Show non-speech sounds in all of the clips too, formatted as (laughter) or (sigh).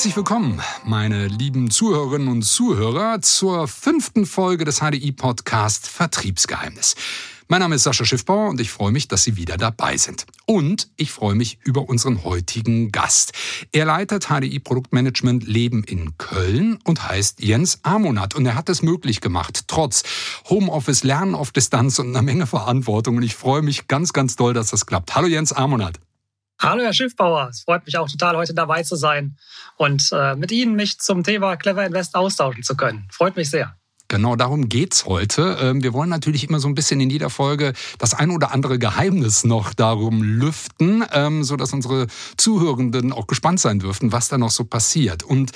Herzlich willkommen, meine lieben Zuhörerinnen und Zuhörer, zur fünften Folge des HDI-Podcast Vertriebsgeheimnis. Mein Name ist Sascha Schiffbauer und ich freue mich, dass Sie wieder dabei sind. Und ich freue mich über unseren heutigen Gast. Er leitet HDI Produktmanagement Leben in Köln und heißt Jens Amonat. Und er hat es möglich gemacht, trotz Homeoffice, Lernen auf Distanz und einer Menge Verantwortung. Und ich freue mich ganz, ganz doll, dass das klappt. Hallo Jens Amonat. Hallo Herr Schiffbauer, es freut mich auch total, heute dabei zu sein und äh, mit Ihnen mich zum Thema Clever Invest austauschen zu können. Freut mich sehr. Genau darum geht's heute. Ähm, wir wollen natürlich immer so ein bisschen in jeder Folge das ein oder andere Geheimnis noch darum lüften, ähm, so dass unsere Zuhörenden auch gespannt sein dürfen, was da noch so passiert. Und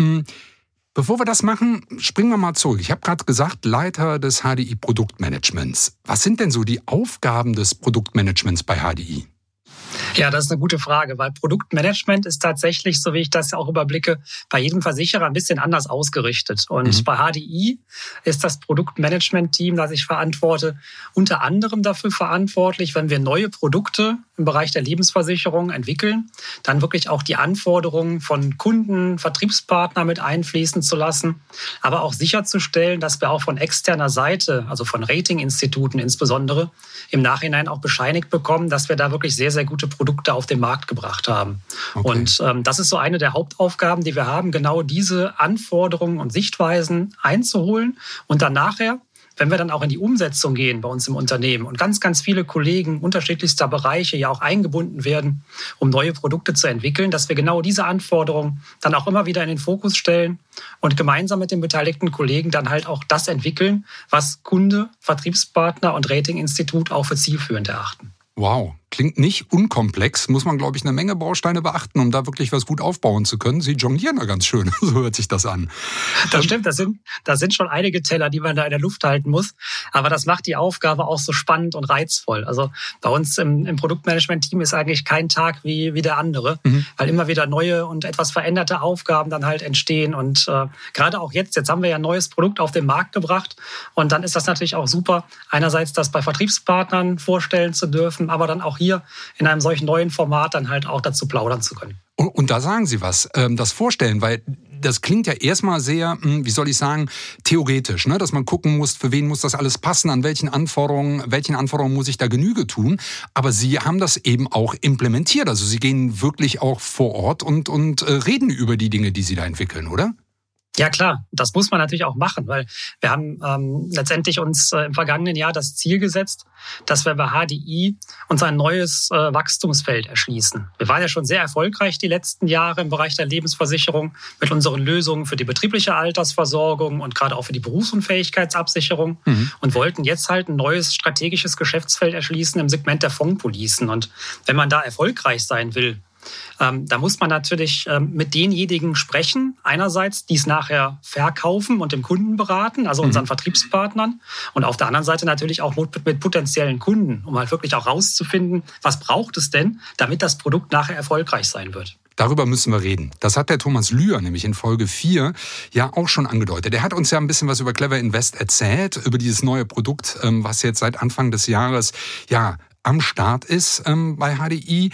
ähm, Bevor wir das machen, springen wir mal zurück. Ich habe gerade gesagt, Leiter des HDI Produktmanagements. Was sind denn so die Aufgaben des Produktmanagements bei HDI? Ja, das ist eine gute Frage, weil Produktmanagement ist tatsächlich, so wie ich das auch überblicke, bei jedem Versicherer ein bisschen anders ausgerichtet. Und mhm. bei HDI ist das Produktmanagement-Team, das ich verantworte, unter anderem dafür verantwortlich, wenn wir neue Produkte im Bereich der Lebensversicherung entwickeln, dann wirklich auch die Anforderungen von Kunden, Vertriebspartner mit einfließen zu lassen, aber auch sicherzustellen, dass wir auch von externer Seite, also von Ratinginstituten insbesondere, im Nachhinein auch bescheinigt bekommen, dass wir da wirklich sehr, sehr gute Produkte auf den Markt gebracht haben. Okay. Und ähm, das ist so eine der Hauptaufgaben, die wir haben, genau diese Anforderungen und Sichtweisen einzuholen und dann nachher wenn wir dann auch in die Umsetzung gehen bei uns im Unternehmen und ganz, ganz viele Kollegen unterschiedlichster Bereiche ja auch eingebunden werden, um neue Produkte zu entwickeln, dass wir genau diese Anforderungen dann auch immer wieder in den Fokus stellen und gemeinsam mit den beteiligten Kollegen dann halt auch das entwickeln, was Kunde, Vertriebspartner und Ratinginstitut auch für zielführend erachten. Wow, klingt nicht unkomplex, muss man, glaube ich, eine Menge Bausteine beachten, um da wirklich was gut aufbauen zu können. Sie jonglieren da ganz schön, (laughs) so hört sich das an. Das stimmt, das sind, das sind schon einige Teller, die man da in der Luft halten muss. Aber das macht die Aufgabe auch so spannend und reizvoll. Also bei uns im, im Produktmanagement-Team ist eigentlich kein Tag wie, wie der andere, mhm. weil immer wieder neue und etwas veränderte Aufgaben dann halt entstehen. Und äh, gerade auch jetzt, jetzt haben wir ja ein neues Produkt auf den Markt gebracht. Und dann ist das natürlich auch super, einerseits das bei Vertriebspartnern vorstellen zu dürfen, aber dann auch hier in einem solchen neuen Format dann halt auch dazu plaudern zu können. Und, und da sagen Sie was, ähm, das Vorstellen, weil das klingt ja erstmal sehr, hm, wie soll ich sagen, theoretisch, ne? dass man gucken muss, für wen muss das alles passen, an welchen Anforderungen, welchen Anforderungen muss ich da Genüge tun. Aber Sie haben das eben auch implementiert. Also Sie gehen wirklich auch vor Ort und, und äh, reden über die Dinge, die Sie da entwickeln, oder? Ja klar, das muss man natürlich auch machen, weil wir haben ähm, letztendlich uns äh, im vergangenen Jahr das Ziel gesetzt, dass wir bei HDI uns ein neues äh, Wachstumsfeld erschließen. Wir waren ja schon sehr erfolgreich die letzten Jahre im Bereich der Lebensversicherung mit unseren Lösungen für die betriebliche Altersversorgung und gerade auch für die Berufsunfähigkeitsabsicherung mhm. und wollten jetzt halt ein neues strategisches Geschäftsfeld erschließen im Segment der Fondspolicen. Und wenn man da erfolgreich sein will, ähm, da muss man natürlich ähm, mit denjenigen sprechen, einerseits, die es nachher verkaufen und dem Kunden beraten, also unseren mhm. Vertriebspartnern, und auf der anderen Seite natürlich auch mit, mit potenziellen Kunden, um halt wirklich auch rauszufinden, was braucht es denn, damit das Produkt nachher erfolgreich sein wird. Darüber müssen wir reden. Das hat der Thomas Lühr nämlich in Folge 4 ja auch schon angedeutet. Er hat uns ja ein bisschen was über Clever Invest erzählt, über dieses neue Produkt, ähm, was jetzt seit Anfang des Jahres ja am Start ist bei HDI.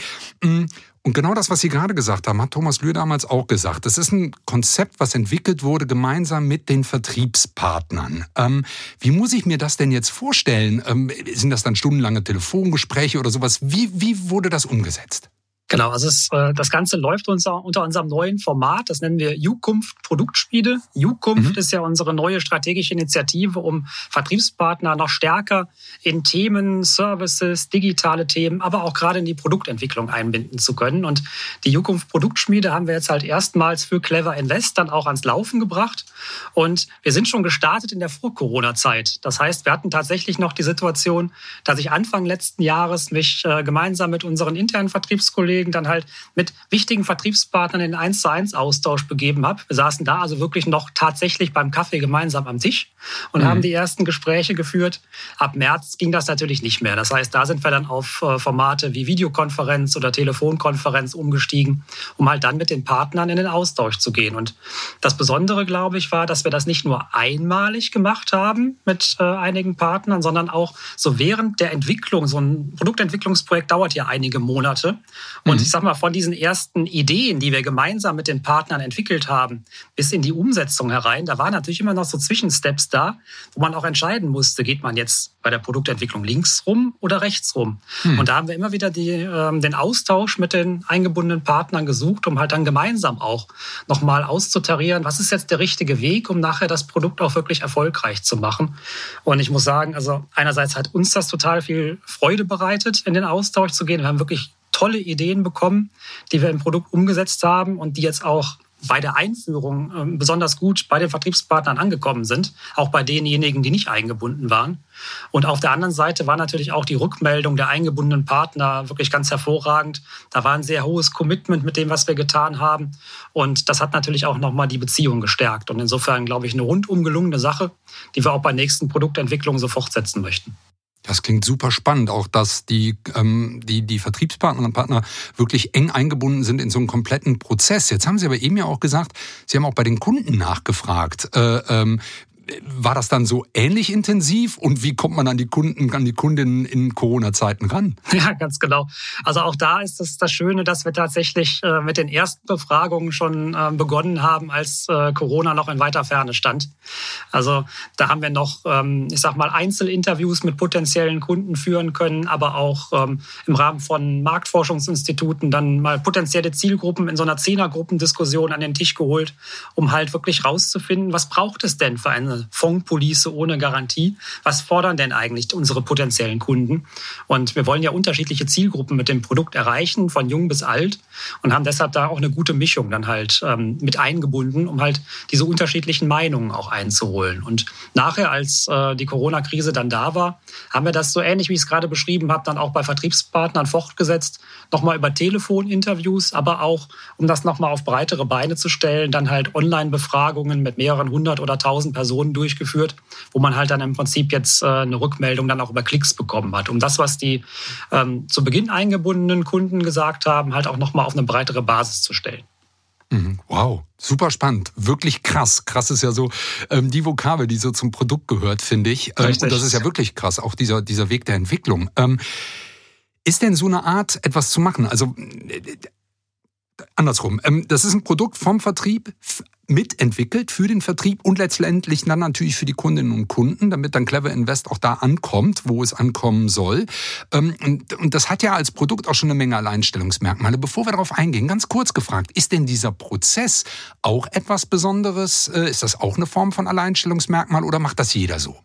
Und genau das, was Sie gerade gesagt haben, hat Thomas Lühr damals auch gesagt. Das ist ein Konzept, was entwickelt wurde gemeinsam mit den Vertriebspartnern. Ähm, wie muss ich mir das denn jetzt vorstellen? Ähm, sind das dann stundenlange Telefongespräche oder sowas? Wie, wie wurde das umgesetzt? Genau, also es, äh, das Ganze läuft unser, unter unserem neuen Format, das nennen wir Zukunft Produktspiele. Zukunft mhm. ist ja unsere neue strategische Initiative, um Vertriebspartner noch stärker in Themen, Services, digitale Themen, aber auch gerade in die Produktentwicklung einbinden zu können. Und die Zukunft Produktschmiede haben wir jetzt halt erstmals für Clever Invest dann auch ans Laufen gebracht. Und wir sind schon gestartet in der Vor-Corona-Zeit. Das heißt, wir hatten tatsächlich noch die Situation, dass ich Anfang letzten Jahres mich äh, gemeinsam mit unseren internen Vertriebskollegen Kollegen dann halt mit wichtigen Vertriebspartnern in 1 zu 1 Austausch begeben habe. Wir saßen da also wirklich noch tatsächlich beim Kaffee gemeinsam am Tisch und mhm. haben die ersten Gespräche geführt. Ab März ging das natürlich nicht mehr. Das heißt, da sind wir dann auf äh, Formate wie Videokonferenz oder Telefonkonferenz umgestiegen, um halt dann mit den Partnern in den Austausch zu gehen. Und das Besondere, glaube ich, war, dass wir das nicht nur einmalig gemacht haben mit äh, einigen Partnern, sondern auch so während der Entwicklung. So ein Produktentwicklungsprojekt dauert ja einige Monate. Und mhm. ich sag mal, von diesen ersten Ideen, die wir gemeinsam mit den Partnern entwickelt haben, bis in die Umsetzung herein, da waren natürlich immer noch so Zwischensteps da, wo man auch entscheiden musste, geht man jetzt bei der Produktentwicklung links rum oder rechts rum. Mhm. Und da haben wir immer wieder die, äh, den Austausch mit den eingebundenen Partnern gesucht, um halt dann gemeinsam auch nochmal auszutarieren, was ist jetzt der richtige Weg, um nachher das Produkt auch wirklich erfolgreich zu machen. Und ich muss sagen, also einerseits hat uns das total viel Freude bereitet, in den Austausch zu gehen. Wir haben wirklich tolle Ideen bekommen, die wir im Produkt umgesetzt haben und die jetzt auch bei der Einführung ähm, besonders gut bei den Vertriebspartnern angekommen sind, auch bei denjenigen, die nicht eingebunden waren. Und auf der anderen Seite war natürlich auch die Rückmeldung der eingebundenen Partner wirklich ganz hervorragend. Da war ein sehr hohes Commitment mit dem, was wir getan haben. Und das hat natürlich auch nochmal die Beziehung gestärkt. Und insofern, glaube ich, eine rundum gelungene Sache, die wir auch bei nächsten Produktentwicklungen so fortsetzen möchten. Das klingt super spannend, auch dass die, ähm, die, die Vertriebspartner und Partner wirklich eng eingebunden sind in so einen kompletten Prozess. Jetzt haben Sie aber eben ja auch gesagt, Sie haben auch bei den Kunden nachgefragt. Äh, ähm, war das dann so ähnlich intensiv und wie kommt man an die Kunden, an die Kundinnen in Corona-Zeiten ran? (laughs) Ja, ganz genau. Also auch da ist es das Schöne, dass wir tatsächlich äh, mit den ersten Befragungen schon äh, begonnen haben, als äh, Corona noch in weiter Ferne stand. Also da haben wir noch, ähm, ich sag mal, Einzelinterviews mit potenziellen Kunden führen können, aber auch ähm, im Rahmen von Marktforschungsinstituten dann mal potenzielle Zielgruppen in so einer Zehnergruppendiskussion an den Tisch geholt, um halt wirklich rauszufinden, was braucht es denn für eine eine Fondpolice ohne Garantie. Was fordern denn eigentlich unsere potenziellen Kunden? Und wir wollen ja unterschiedliche Zielgruppen mit dem Produkt erreichen, von jung bis alt, und haben deshalb da auch eine gute Mischung dann halt ähm, mit eingebunden, um halt diese unterschiedlichen Meinungen auch einzuholen. Und nachher, als äh, die Corona-Krise dann da war, haben wir das so ähnlich, wie ich es gerade beschrieben habe, dann auch bei Vertriebspartnern fortgesetzt, nochmal über Telefoninterviews, aber auch, um das nochmal auf breitere Beine zu stellen, dann halt Online-Befragungen mit mehreren hundert oder tausend Personen Personen durchgeführt, wo man halt dann im Prinzip jetzt äh, eine Rückmeldung dann auch über Klicks bekommen hat, um das, was die ähm, zu Beginn eingebundenen Kunden gesagt haben, halt auch nochmal auf eine breitere Basis zu stellen. Mhm. Wow, super spannend, wirklich krass. Krass ist ja so ähm, die Vokabel, die so zum Produkt gehört, finde ich. Ähm, und das ist ja wirklich krass, auch dieser, dieser Weg der Entwicklung. Ähm, ist denn so eine Art, etwas zu machen? Also äh, andersrum. Ähm, das ist ein Produkt vom Vertrieb mitentwickelt für den Vertrieb und letztendlich dann natürlich für die Kundinnen und Kunden, damit dann Clever Invest auch da ankommt, wo es ankommen soll. Ähm, und das hat ja als Produkt auch schon eine Menge Alleinstellungsmerkmale. Bevor wir darauf eingehen, ganz kurz gefragt, ist denn dieser Prozess auch etwas Besonderes? Äh, ist das auch eine Form von Alleinstellungsmerkmal oder macht das jeder so?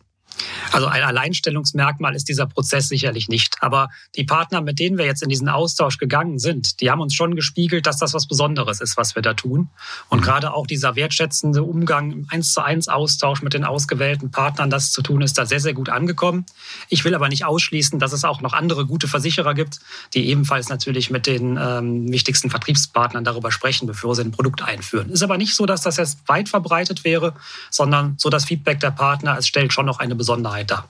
Also ein Alleinstellungsmerkmal ist dieser Prozess sicherlich nicht. Aber die Partner, mit denen wir jetzt in diesen Austausch gegangen sind, die haben uns schon gespiegelt, dass das was Besonderes ist, was wir da tun. Und gerade auch dieser wertschätzende Umgang im eins zu eins Austausch mit den ausgewählten Partnern, das zu tun, ist da sehr, sehr gut angekommen. Ich will aber nicht ausschließen, dass es auch noch andere gute Versicherer gibt, die ebenfalls natürlich mit den ähm, wichtigsten Vertriebspartnern darüber sprechen, bevor sie ein Produkt einführen. Ist aber nicht so, dass das jetzt weit verbreitet wäre, sondern so das Feedback der Partner, es stellt schon noch eine Besonderheit da.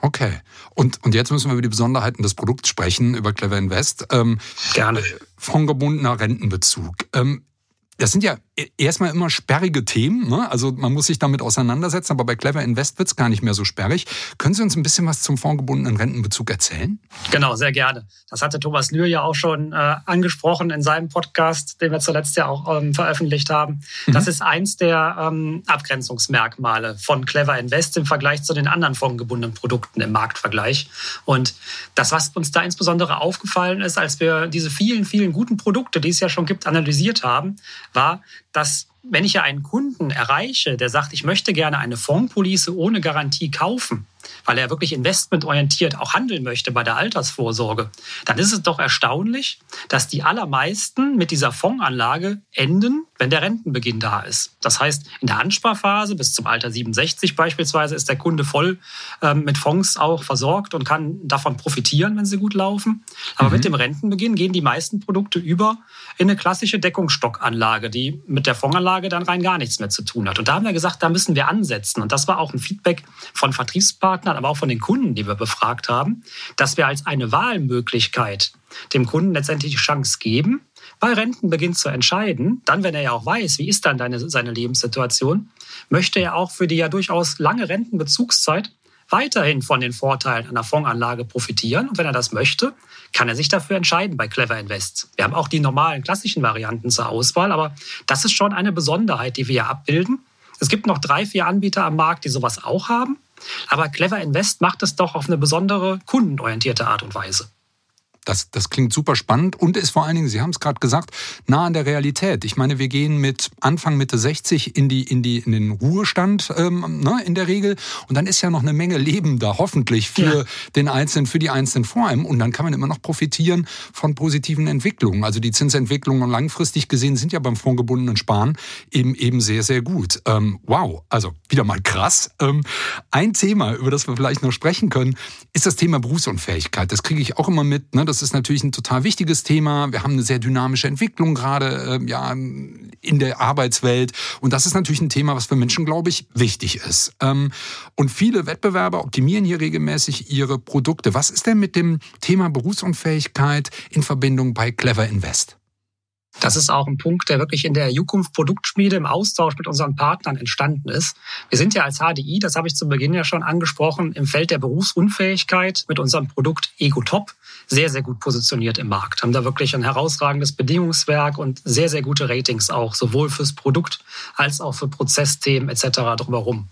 Okay. Und, und jetzt müssen wir über die Besonderheiten des Produkts sprechen, über Clever Invest. Ähm, Gerne. Fondgebundener Rentenbezug. Ähm, das sind ja erstmal immer sperrige Themen. Ne? Also man muss sich damit auseinandersetzen, aber bei Clever Invest wird es gar nicht mehr so sperrig. Können Sie uns ein bisschen was zum fondgebundenen Rentenbezug erzählen? Genau, sehr gerne. Das hatte Thomas Lühr ja auch schon äh, angesprochen in seinem Podcast, den wir zuletzt ja auch ähm, veröffentlicht haben. Mhm. Das ist eins der ähm, Abgrenzungsmerkmale von Clever Invest im Vergleich zu den anderen fondgebundenen Produkten im Marktvergleich. Und das, was uns da insbesondere aufgefallen ist, als wir diese vielen, vielen guten Produkte, die es ja schon gibt, analysiert haben, war, dass wenn ich ja einen Kunden erreiche, der sagt, ich möchte gerne eine Fondspolice ohne Garantie kaufen, weil er wirklich investmentorientiert auch handeln möchte bei der Altersvorsorge, dann ist es doch erstaunlich, dass die allermeisten mit dieser Fondsanlage enden, wenn der Rentenbeginn da ist. Das heißt, in der Ansparphase bis zum Alter 67 beispielsweise ist der Kunde voll ähm, mit Fonds auch versorgt und kann davon profitieren, wenn sie gut laufen. Aber mhm. mit dem Rentenbeginn gehen die meisten Produkte über in eine klassische Deckungsstockanlage, die mit der Fondsanlage dann rein gar nichts mehr zu tun hat. Und da haben wir gesagt, da müssen wir ansetzen. Und das war auch ein Feedback von Vertriebspartnern, aber auch von den Kunden, die wir befragt haben, dass wir als eine Wahlmöglichkeit dem Kunden letztendlich die Chance geben, bei Rentenbeginn zu entscheiden, dann, wenn er ja auch weiß, wie ist dann deine, seine Lebenssituation, möchte er auch für die ja durchaus lange Rentenbezugszeit weiterhin von den Vorteilen einer Fondsanlage profitieren. Und wenn er das möchte, kann er sich dafür entscheiden bei Clever Invest. Wir haben auch die normalen klassischen Varianten zur Auswahl, aber das ist schon eine Besonderheit, die wir hier abbilden. Es gibt noch drei, vier Anbieter am Markt, die sowas auch haben. Aber Clever Invest macht es doch auf eine besondere kundenorientierte Art und Weise. Das, das klingt super spannend und ist vor allen Dingen, Sie haben es gerade gesagt, nah an der Realität. Ich meine, wir gehen mit Anfang Mitte 60 in die in die in den Ruhestand ähm, ne, in der Regel und dann ist ja noch eine Menge Leben da hoffentlich für ja. den einzelnen für die einzelnen vor allem und dann kann man immer noch profitieren von positiven Entwicklungen. Also die Zinsentwicklungen langfristig gesehen sind ja beim fondgebundenen Sparen eben eben sehr sehr gut. Ähm, wow, also wieder mal krass. Ähm, ein Thema, über das wir vielleicht noch sprechen können, ist das Thema Berufsunfähigkeit. Das kriege ich auch immer mit. Ne? Das ist natürlich ein total wichtiges Thema. Wir haben eine sehr dynamische Entwicklung gerade äh, ja, in der Arbeitswelt. Und das ist natürlich ein Thema, was für Menschen, glaube ich, wichtig ist. Ähm, und viele Wettbewerber optimieren hier regelmäßig ihre Produkte. Was ist denn mit dem Thema Berufsunfähigkeit in Verbindung bei Clever Invest? Das ist auch ein Punkt, der wirklich in der Zukunft Produktschmiede im Austausch mit unseren Partnern entstanden ist. Wir sind ja als HDI, das habe ich zu Beginn ja schon angesprochen, im Feld der Berufsunfähigkeit mit unserem Produkt EgoTop sehr, sehr gut positioniert im Markt. Haben da wirklich ein herausragendes Bedingungswerk und sehr, sehr gute Ratings auch, sowohl fürs Produkt als auch für Prozessthemen etc. drumherum.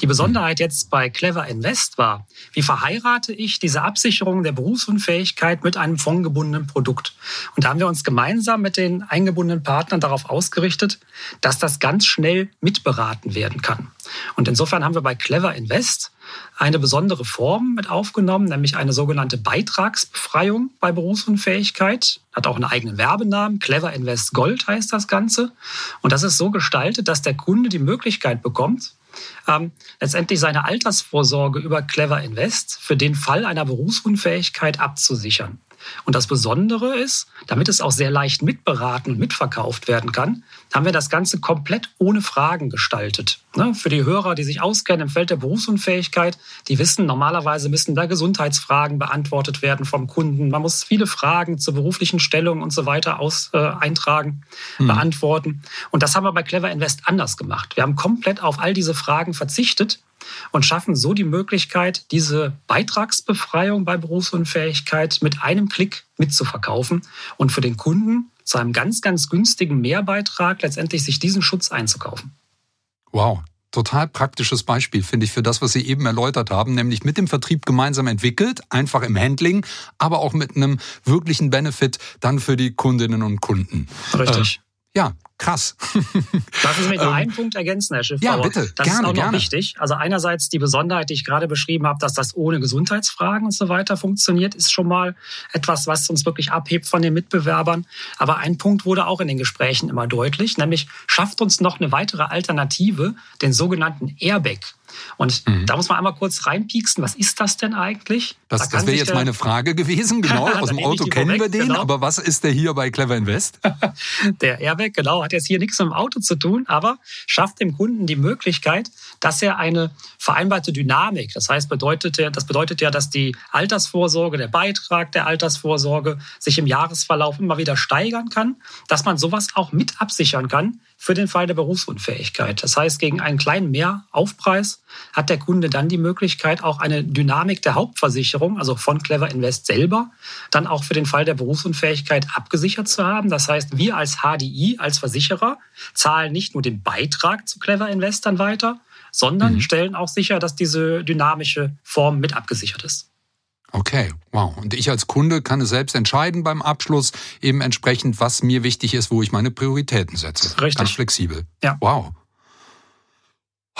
Die Besonderheit jetzt bei Clever Invest war, wie verheirate ich diese Absicherung der Berufsunfähigkeit mit einem fondgebundenen Produkt? Und da haben wir uns gemeinsam mit den eingebundenen Partnern darauf ausgerichtet, dass das ganz schnell mitberaten werden kann. Und insofern haben wir bei Clever Invest eine besondere Form mit aufgenommen, nämlich eine sogenannte Beitragsbefreiung bei Berufsunfähigkeit. Hat auch einen eigenen Werbenamen. Clever Invest Gold heißt das Ganze. Und das ist so gestaltet, dass der Kunde die Möglichkeit bekommt, ähm, letztendlich seine Altersvorsorge über Clever Invest für den Fall einer Berufsunfähigkeit abzusichern. Und das Besondere ist, damit es auch sehr leicht mitberaten und mitverkauft werden kann, haben wir das Ganze komplett ohne Fragen gestaltet. Ne, für die Hörer, die sich auskennen im Feld der Berufsunfähigkeit, die wissen, normalerweise müssen da Gesundheitsfragen beantwortet werden vom Kunden. Man muss viele Fragen zur beruflichen Stellung und so weiter aus, äh, eintragen, mhm. beantworten. Und das haben wir bei Clever Invest anders gemacht. Wir haben komplett auf all diese Fragen verzichtet und schaffen so die Möglichkeit, diese Beitragsbefreiung bei Berufsunfähigkeit mit einem Klick mitzuverkaufen und für den Kunden zu einem ganz, ganz günstigen Mehrbeitrag letztendlich sich diesen Schutz einzukaufen. Wow, total praktisches Beispiel, finde ich, für das, was Sie eben erläutert haben, nämlich mit dem Vertrieb gemeinsam entwickelt, einfach im Handling, aber auch mit einem wirklichen Benefit dann für die Kundinnen und Kunden. Richtig. Äh, ja, krass. (laughs) Darf ich mit nur ähm, einen Punkt ergänzen, Herr Schiff? Ja, bitte. Das gerne, ist auch noch gerne. wichtig. Also einerseits die Besonderheit, die ich gerade beschrieben habe, dass das ohne Gesundheitsfragen und so weiter funktioniert, ist schon mal etwas, was uns wirklich abhebt von den Mitbewerbern. Aber ein Punkt wurde auch in den Gesprächen immer deutlich, nämlich schafft uns noch eine weitere Alternative, den sogenannten Airbag. Und mhm. da muss man einmal kurz reinpieksen, was ist das denn eigentlich? Das, da das wäre jetzt meine Frage gewesen, genau. (laughs) Aus dem Auto kennen weg, wir den, genau. aber was ist der hier bei Clever Invest? (laughs) der Airbag, genau, hat jetzt hier nichts mit dem Auto zu tun, aber schafft dem Kunden die Möglichkeit, dass er eine vereinbarte Dynamik, das heißt, bedeutet, das bedeutet ja, dass die Altersvorsorge, der Beitrag der Altersvorsorge sich im Jahresverlauf immer wieder steigern kann, dass man sowas auch mit absichern kann für den Fall der Berufsunfähigkeit. Das heißt, gegen einen kleinen Mehraufpreis hat der Kunde dann die Möglichkeit, auch eine Dynamik der Hauptversicherung, also von Clever Invest selber, dann auch für den Fall der Berufsunfähigkeit abgesichert zu haben. Das heißt, wir als HDI, als Versicherer, zahlen nicht nur den Beitrag zu Clever Invest dann weiter, sondern mhm. stellen auch sicher, dass diese dynamische Form mit abgesichert ist. Okay, wow. Und ich als Kunde kann es selbst entscheiden beim Abschluss, eben entsprechend, was mir wichtig ist, wo ich meine Prioritäten setze. Richtig. Ganz flexibel. Ja. Wow.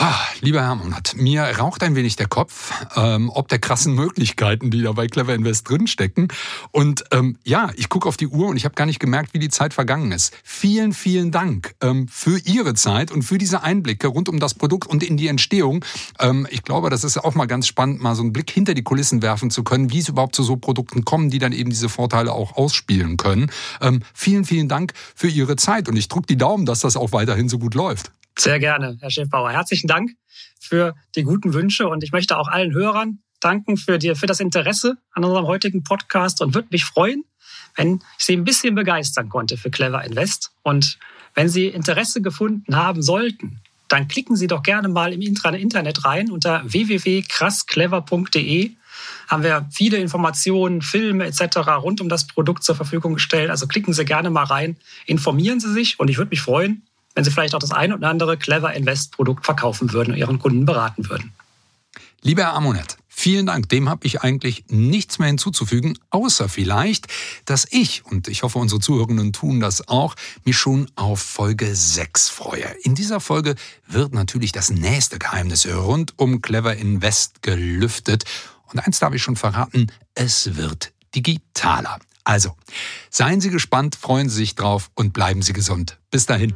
Ah, lieber Hermann, mir raucht ein wenig der Kopf, ähm, ob der krassen Möglichkeiten, die da bei Clever Invest drinstecken. Und ähm, ja, ich gucke auf die Uhr und ich habe gar nicht gemerkt, wie die Zeit vergangen ist. Vielen, vielen Dank ähm, für Ihre Zeit und für diese Einblicke rund um das Produkt und in die Entstehung. Ähm, ich glaube, das ist auch mal ganz spannend, mal so einen Blick hinter die Kulissen werfen zu können, wie es überhaupt zu so Produkten kommen, die dann eben diese Vorteile auch ausspielen können. Ähm, vielen, vielen Dank für Ihre Zeit und ich drücke die Daumen, dass das auch weiterhin so gut läuft. Sehr gerne, Herr Schiffbauer. Herzlichen Dank für die guten Wünsche und ich möchte auch allen Hörern danken für, die, für das Interesse an unserem heutigen Podcast und würde mich freuen, wenn ich Sie ein bisschen begeistern konnte für Clever Invest. Und wenn Sie Interesse gefunden haben sollten, dann klicken Sie doch gerne mal im Internet rein unter www.krassclever.de haben wir viele Informationen, Filme etc. rund um das Produkt zur Verfügung gestellt. Also klicken Sie gerne mal rein, informieren Sie sich und ich würde mich freuen, wenn Sie vielleicht auch das ein oder andere Clever Invest Produkt verkaufen würden und Ihren Kunden beraten würden. Lieber Herr Amonet, vielen Dank. Dem habe ich eigentlich nichts mehr hinzuzufügen, außer vielleicht, dass ich, und ich hoffe, unsere Zuhörenden tun das auch, mich schon auf Folge 6 freue. In dieser Folge wird natürlich das nächste Geheimnis rund um Clever Invest gelüftet. Und eins darf ich schon verraten, es wird digitaler. Also, seien Sie gespannt, freuen Sie sich drauf und bleiben Sie gesund. Bis dahin.